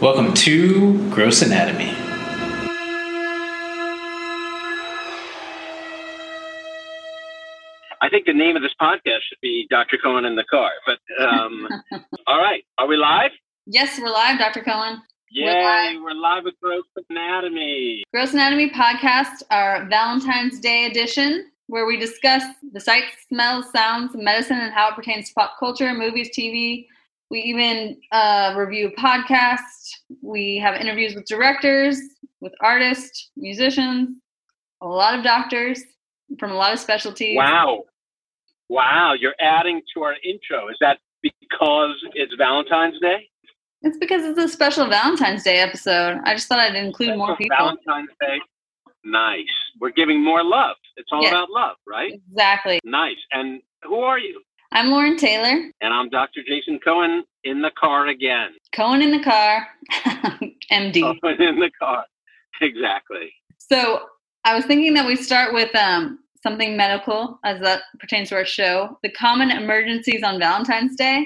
Welcome to Gross Anatomy. I think the name of this podcast should be Dr. Cohen in the car. But um, all right, are we live? Yes, we're live, Dr. Cohen. Yay, We're live. we're live with Gross Anatomy. Gross Anatomy podcast, our Valentine's Day edition, where we discuss the sights, smells, sounds, medicine, and how it pertains to pop culture, movies, TV. We even uh, review podcasts. We have interviews with directors, with artists, musicians, a lot of doctors from a lot of specialties. Wow. Wow, you're adding to our intro. Is that because it's Valentine's Day? It's because it's a special Valentine's Day episode. I just thought I'd include more people. Valentine's Day. Nice. We're giving more love. It's all about love, right? Exactly. Nice. And who are you? I'm Lauren Taylor. And I'm Dr. Jason Cohen in the car again. Cohen in the car, MD. Cohen in the car. Exactly. So I was thinking that we start with um, something medical as that pertains to our show. The common emergencies on Valentine's Day.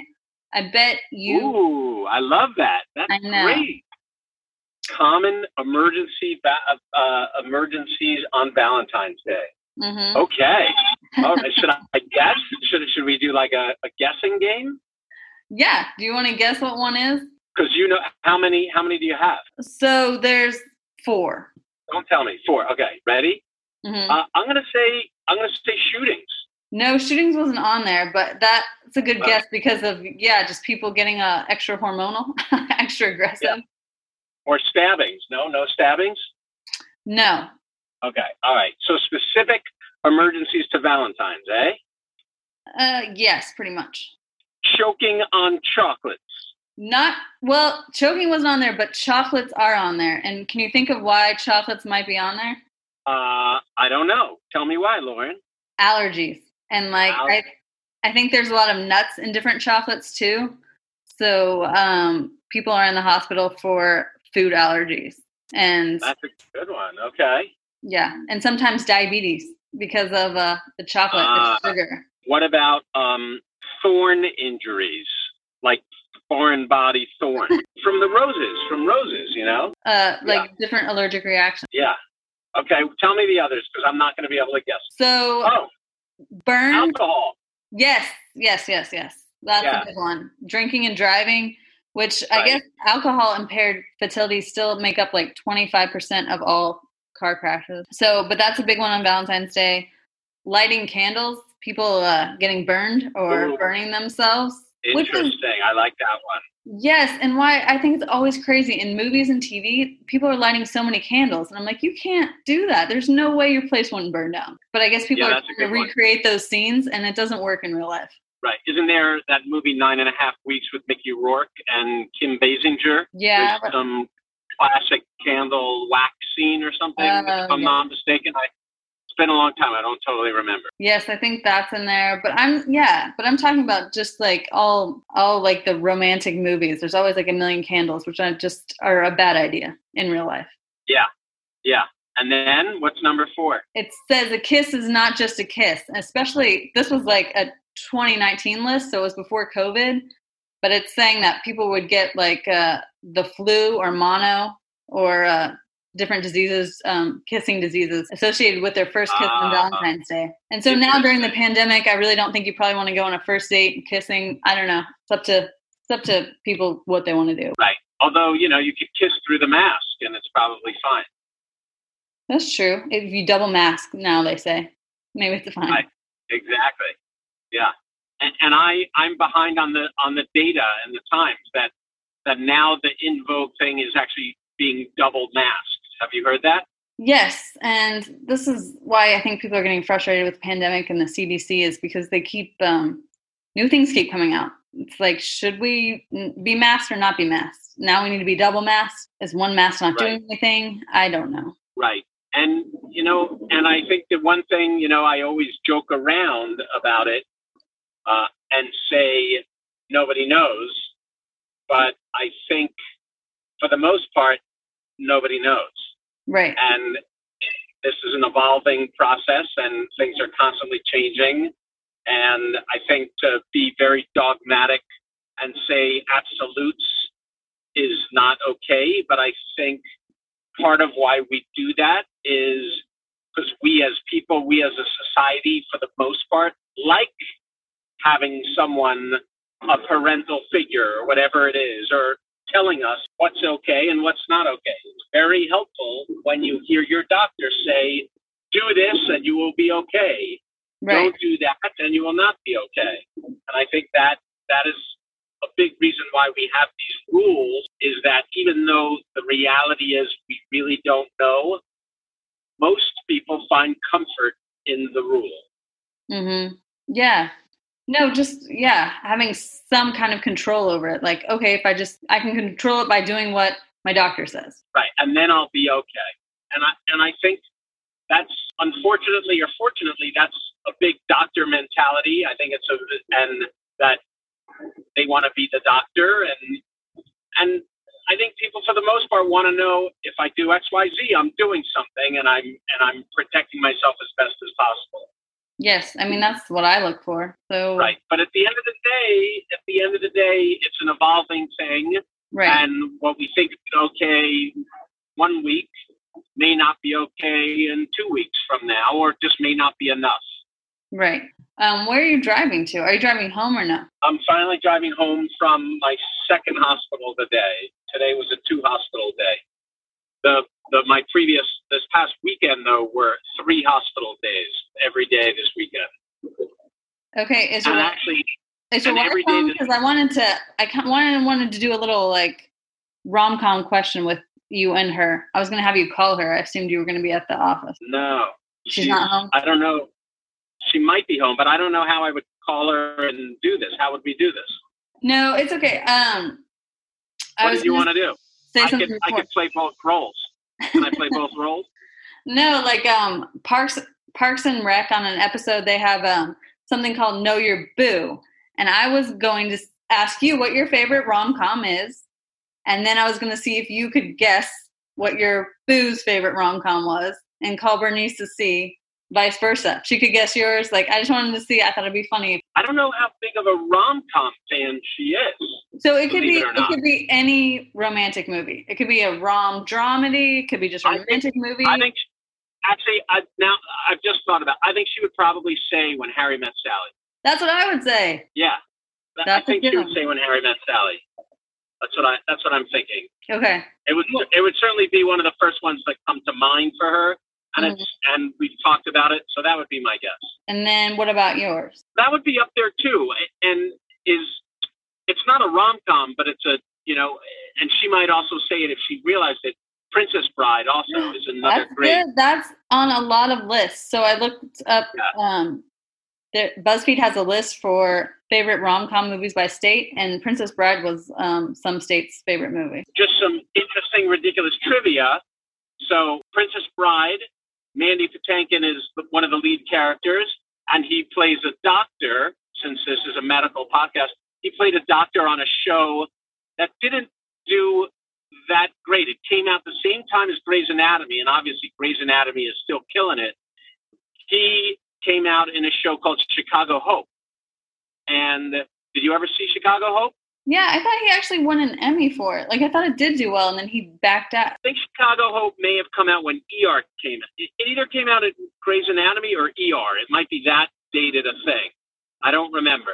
I bet you. Ooh, I love that. That's I know. great. Common emergency uh, emergencies on Valentine's Day. Mhm. Okay. All right. Should I guess? Should should we do like a, a guessing game? Yeah. Do you want to guess what one is? Because you know how many how many do you have? So there's four. Don't tell me. Four. Okay. Ready? Mhm. Uh, I'm gonna say I'm gonna say shootings. no, shootings wasn't on there, but that's a good Wow. guess because of yeah, just people getting uh, extra hormonal, extra aggressive. Yeah. Or stabbings. No, no stabbings. No. Okay. All right. So specific emergencies to Valentine's, eh? Uh, yes, pretty much. Choking on chocolates. Not well, choking wasn't on there, but chocolates are on there. And can you think of why chocolates might be on there? Uh, I don't know. Tell me why, Lauren. Allergies. And like I I think there's a lot of nuts in different chocolates too. So um people are in the hospital for food allergies. And That's a good one. Okay. yeah, and sometimes diabetes because of uh the chocolate the sugar. What about um, thorn injuries, like foreign body thorn from the roses, from roses? You know? Uh like different allergic reactions. Yeah. Okay. Tell me the others because I'm not going to be able to guess. So Oh, burn alcohol. Yes, yes, yes, yes. That's Yeah. a good one. Drinking and driving, which I guess alcohol impaired fatalities still make up like 25% of all car crashes. So, but that's a big one on Valentine's Day. Lighting candles, people uh, getting burned or Ooh. burning themselves. Which is- Interesting. I like that one. Yes, and why I think it's always crazy in movies and TV, people are lighting so many candles, and I'm like, you can't do that. There's no way your place wouldn't burn down. But I guess people Yeah, are trying to one. recreate those scenes, and it doesn't work in real life. Right. Isn't there that movie Nine and a Half Weeks with Mickey Rourke and Kim Basinger? Yeah, There's some classic candle wax scene or something, Oh, if I'm yeah. not mistaken. I, it's been a long time. I don't totally remember. Yes, I think that's in there. But I'm yeah, but I'm talking about just like all all like the romantic movies. There's always like a million candles, which I just are a bad idea in real life. Yeah. Yeah. And then what's number four? It says a kiss is not just a kiss, especially this was like a 2019 list, so it was before COVID. But it's saying that people would get like uh, the flu or mono or uh, different diseases, um, kissing diseases associated with their first kiss on Ah. Valentine's Day. And so now during the pandemic, I really don't think you probably want to go on a first date and kissing. I don't know. It's up to it's up to people what they want to do. Right. Although, you know, you could kiss through the mask and it's probably fine. That's true. If you double mask now, they say maybe it's fine. Right. Exactly. Yeah. And, and I, I'm behind on the on the data and the times that that now the in vogue thing is actually being double masked. Have you heard that? Yes, and this is why I think people are getting frustrated with the pandemic and the CDC is because they keep um, new things keep coming out. It's like, should we be masked or not be masked? Now we need to be double masked. Is one mask not Right. doing anything? I don't know. Right. And you know, and I think that one thing, you know, I always joke around about it uh, and say nobody knows, but I think for the most part, nobody knows. Right. And this is an evolving process, and things are constantly changing. And I think to be very dogmatic and say absolutes is not okay. But I think part of why we do that is because we as people, we as a society, for the most part, like having someone, a parental figure or whatever it is, or telling us what's okay and what's not okay. It's very helpful when you hear your doctor say, do this and you will be okay. Right. Don't do that and you will not be okay. And I think that that is a big reason why we have these rules is that even though the reality is we really don't know, most people find comfort in the rule. Mm-hmm. Yeah. No, just yeah, having some kind of control over it. Like, okay, if I just I can control it by doing what my doctor says. Right. And then I'll be okay. And I and I think that's unfortunately or fortunately that's a big doctor mentality. I think it's a and that they want to be the doctor and and I think people for the most part want to know if I do X Y Z I'm doing something and I'm and I'm protecting myself as best as possible. Yes, I mean that's what I look for. So Right. But at the end of the day, at the end of the day, it's an evolving thing. right. And what we think is okay one week may not be okay in two weeks from now, or just may not be enough. Right. Um, where are you driving to? Are you driving home or no? I'm finally driving home from my second hospital today. Today was a two hospital day. The the my previous this past weekend though were three hospital days every day this weekend. Okay. Is your And actually is your wife home? Because I wanted to. I kind wanted wanted to do a little like rom com question with you and her. I was gonna have you call her. I assumed you were gonna be at the office. no. She's not home. I don't know. She might be home, but I don't know how I would call her and do this. How would we do this? No, it's okay. Um, I What was did you want to do? Say I something could I could play both roles. Can I play both roles? No, like um Parks Parks and Rec on an episode they have um something called Know Your Boo. And I was going to ask you what your favorite rom com is. And then I was gonna see if you could guess what your boo's favorite rom com was and call Bernice to see vice versa. She could guess yours. Like I just wanted to see, I thought it'd be funny. I don't know how big of a rom com fan she is. So it could be it it could be any romantic movie. It could be a rom dramedy, it could be just a I think- romantic movie. I think actually I now I've just thought about. I think she would probably say when Harry met Sally. That's what I would say. Yeah, That- That's I think she would one. say when Harry met Sally. That's what I. That's what I'm thinking. Okay. It would. It would certainly be one of the first ones that come to mind for her, and Mm-hmm. it's and we've talked about it, so that would be my guess. And then what about yours? That would be up there too, and is it's not a rom com, but it's a you know, and she might also say it if she realized it. Princess Bride also is another That's great. good. That's on a lot of lists. So I looked up. Yeah. Um, there, BuzzFeed has a list for favorite rom com movies by state, and Princess Bride was um, some states' favorite movie. just some interesting, ridiculous trivia. So, Princess Bride, Mandy Patinkin is one of the lead characters, and he plays a doctor. Since this is a medical podcast, he played a doctor on a show that didn't do that great. It came out the same time as Grey's Anatomy, and obviously Grey's Anatomy is still killing it. He came out in a show called Chicago Hope. And did you ever see Chicago Hope? Yeah, I thought he actually won an Emmy for it. Like I thought it did do well, and then he backed out. I think Chicago Hope may have come out when ER came. It it either came out at Grey's Anatomy or ER. It might be that dated a thing. I don't remember.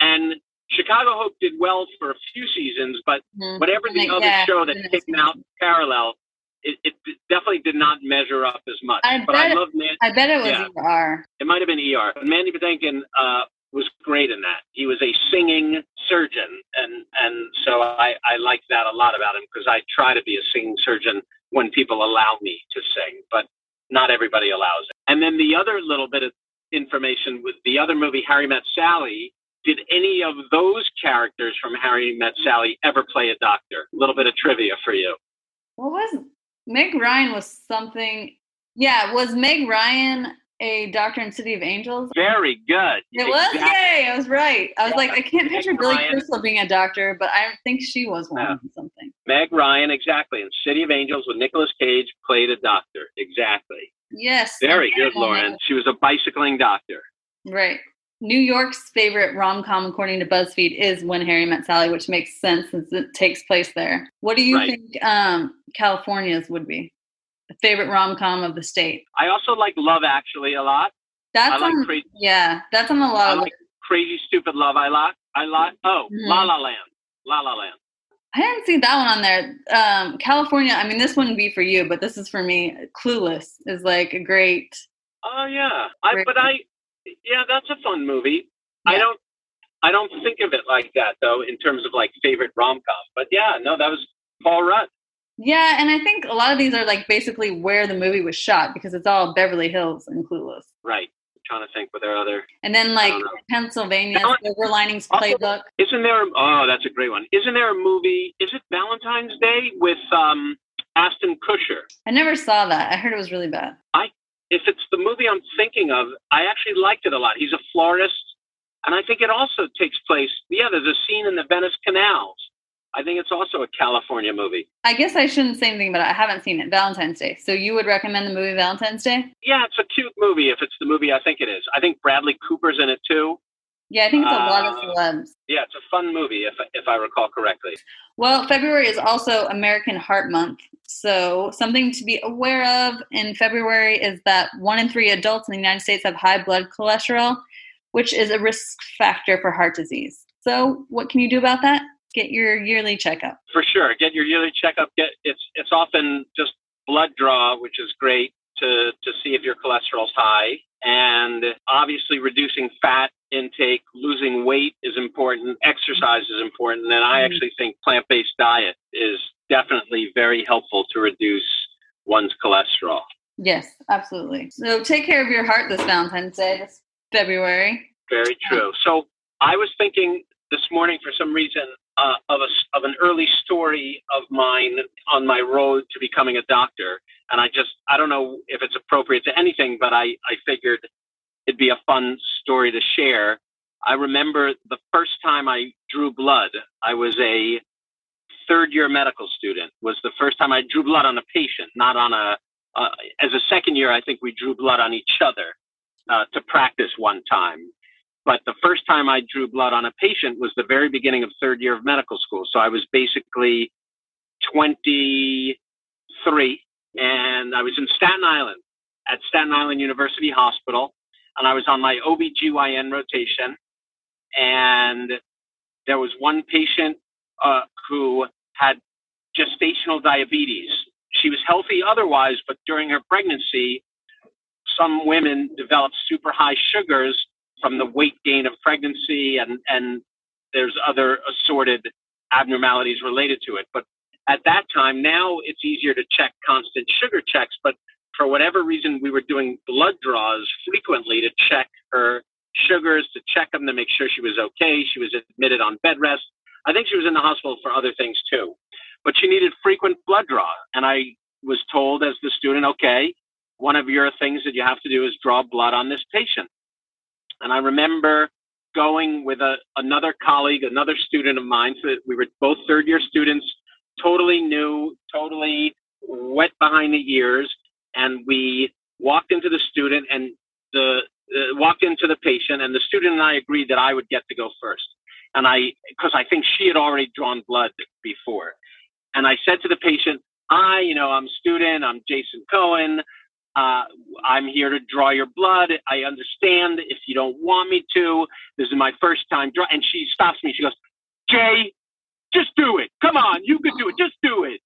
And Chicago Hope did well for a few seasons, but Mhm. whatever the Like, other yeah, show that came out parallel, it, it definitely did not measure up as much. I but I bet- love Man. I bet it was Yeah. ER. It might have been ER. But Mandy Patinkin uh, was great in that. He was a singing surgeon, and and so I I like that a lot about him because I try to be a singing surgeon when people allow me to sing, but not everybody allows it. And then the other little bit of information with the other movie, Harry Met Sally. Did any of those characters from Harry Met Sally ever play a doctor? A little bit of trivia for you. What was Meg Ryan was something? Yeah, was Meg Ryan a doctor in City of Angels? Very good. It was Exactly. yay! I was right. I was like, I can't Meg picture Billy Ryan. Crystal being a doctor, but I think she was one No. something. Meg Ryan, exactly. In City of Angels with Nicolas Cage, played a doctor. Exactly. Yes. Very good, Lauren. She was a bicycling doctor. Right. New York's favorite rom com, according to BuzzFeed, is When Harry Met Sally, which makes sense since it takes place there. What do you Right. think um, California's would be? The favorite rom com of the state? I also like Love Actually a lot. That's like on, Crazy, yeah, that's on a lot I like Crazy Stupid Love. I like. I like. Oh, Mhm. La La Land. La La Land. I didn't see that one on there. Um, California. I mean, this wouldn't be for you, but this is for me. Clueless is like a great. Oh yeah. I but I. Yeah, that's a fun movie. I don't. I don't think of it like that though, in terms of like favorite rom com. But yeah, no, that was Paul Rudd. Yeah, and I think a lot of these are like basically where the movie was shot because it's all Beverly Hills and Clueless. Right. I'm trying to think what there are other. And then like. Pennsylvania, Val- Silver Linings Playbook. Isn't there? Oh, that's a great one. Isn't there a movie? Is it Valentine's Day with um, Ashton Kutcher? I never saw that. I heard it was really bad. I if it's the movie I'm thinking of, I actually liked it a lot. He's a florist, and I think it also takes place. Yeah, there's a scene in the Venice canals. I think it's also a California movie. I guess I shouldn't say anything, but I haven't seen it. Valentine's Day. So you would recommend the movie Valentine's Day? Yeah, it's a cute movie if it's the movie I think it is. I think Bradley Cooper's in it too. Yeah, I think it's a lot of Uh, celebs. Yeah, it's a fun movie if if I recall correctly. Well, February is also American Heart Month. So, something to be aware of in February is that one in three adults in the United States have high blood cholesterol, which is a risk factor for heart disease. So, what can you do about that? Get your yearly checkup. For sure, get your yearly checkup. Get it's it's often just blood draw, which is great to to see if your cholesterol's high, and obviously reducing fat intake, losing weight is important. Exercise is important, and I Mhm. actually think plant based diet is definitely very helpful to reduce one's cholesterol. Yes, absolutely. So, take care of your heart this Valentine's Day, this February. Very true. So I was thinking this morning for some reason uh, of a of an early story of mine on my road to becoming a doctor, and I just I don't know if it's appropriate to anything, but I I figured it'd be a fun story to share. I remember the first time I drew blood. I was a third year medical student. Was the first time I drew blood on a patient, not on a. Uh, as a second year, I think we drew blood on each other uh, to practice one time. But the first time I drew blood on a patient was the very beginning of third year of medical school. So I was basically 23 and I was in Staten Island at Staten Island University Hospital and I was on my OBGYN rotation. And there was one patient uh, who had gestational diabetes. She was healthy otherwise, but during her pregnancy, some women develop super high sugars from the weight gain of pregnancy and, and there's other assorted abnormalities related to it. But at that time, now it's easier to check constant sugar checks, but for whatever reason, we were doing blood draws frequently to check her sugars, to check them to make sure she was okay. She was admitted on bed rest. I think she was in the hospital for other things too, but she needed frequent blood draw. And I was told as the student, okay, one of your things that you have to do is draw blood on this patient. And I remember going with a, another colleague, another student of mine. So we were both third year students, totally new, totally wet behind the ears. And we walked into the student and the uh, walked into the patient, and the student and I agreed that I would get to go first. And I, because I think she had already drawn blood before. And I said to the patient, I, you know, I'm a student. I'm Jason Cohen. Uh, I'm here to draw your blood. I understand if you don't want me to. This is my first time draw." And she stops me. She goes, "Jay, just do it. Come on, you can do it. Just do it.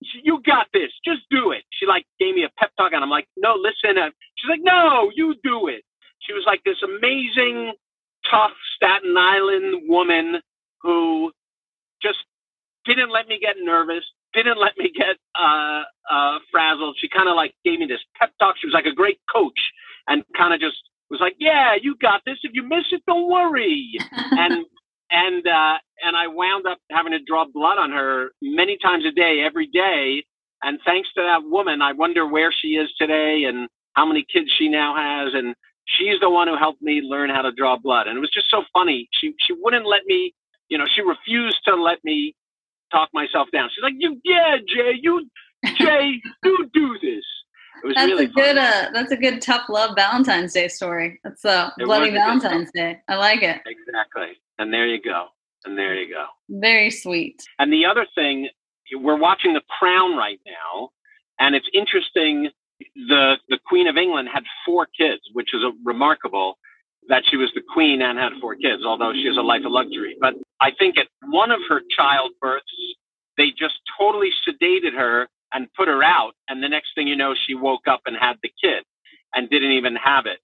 You got this. Just do it." She like gave me a pep talk, and I'm like, "No, listen." She's like, "No, you do it." She was like this amazing, tough Staten Island woman who just didn't let me get nervous, didn't let me get uh, uh, frazzled. She kind of like gave me this pep talk. She was like a great coach and kind of just was like, "Yeah, you got this. If you miss it, don't worry." and and uh, and I wound up having to draw blood on her many times a day, every day. And thanks to that woman, I wonder where she is today and how many kids she now has. And she's the one who helped me learn how to draw blood. And it was just so funny. She she wouldn't let me, you know, she refused to let me talk myself down. She's like, "You, yeah, Jay, you, Jay, you do this." It was that's really a good. Uh, that's a good tough love Valentine's Day story. That's a It bloody Valentine's Day. I like it. Exactly. And there you go. And there you go. Very sweet. And the other thing, we're watching The Crown right now, and it's interesting. The the Queen of England had four kids, which is a remarkable that she was the queen and had four kids, although she has a life of luxury. But I think at one of her childbirths, they just totally sedated her and put her out, and the next thing you know, she woke up and had the kid and didn't even have it.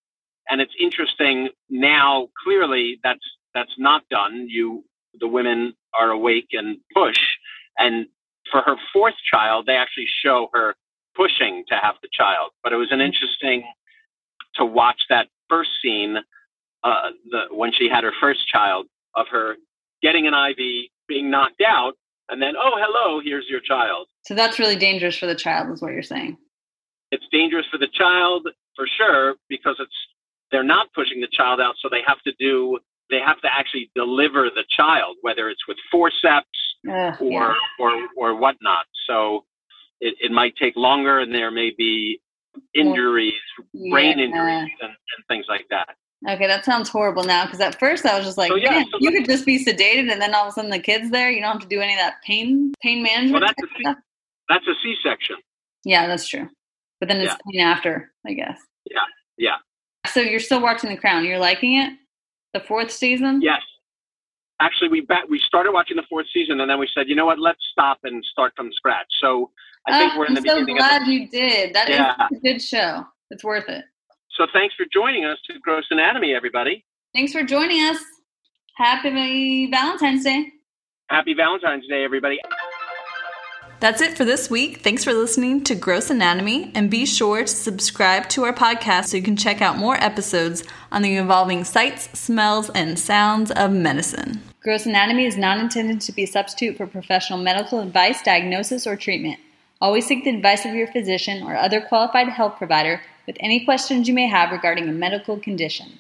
And it's interesting now. Clearly, that's that's not done. You the women are awake and push. And for her fourth child, they actually show her pushing to have the child. But it was an interesting to watch that first scene, uh, the when she had her first child, of her getting an IV, being knocked out, and then oh hello, here's your child. So that's really dangerous for the child, is what you're saying. It's dangerous for the child for sure because it's they're not pushing the child out, so they have to do they have to actually deliver the child, whether it's with forceps Ugh, or yeah. or or whatnot. So it, it might take longer, and there may be injuries, brain injuries, and, and things like that. Okay, that sounds horrible now. Because at first I was just like, So, yeah, so you could just be sedated, and then all of a sudden the kid's there. You don't have to do any of that pain pain management. Well, that's the stuff. That's a C-section. Yeah, that's true. But then it's Yeah. pain after, I guess. Yeah, yeah. So you're still watching The Crown. You're liking it? The fourth season? Yes. Actually, we ba- we started watching the fourth season, and then we said, you know what? Let's stop and start from scratch. So I think Ah, we're in the I'm so beginning. glad Of the- you did. That is Yeah. a good show. It's worth it. So thanks for joining us to Gross Anatomy, everybody. Thanks for joining us. Happy Valentine's Day. Happy Valentine's Day, everybody. That's it for this week. Thanks for listening to Gross Anatomy, and be sure to subscribe to our podcast so you can check out more episodes on the evolving sights, smells, and sounds of medicine. Gross Anatomy is not intended to be a substitute for professional medical advice, diagnosis, or treatment. Always seek the advice of your physician or other qualified health provider with any questions you may have regarding a medical condition.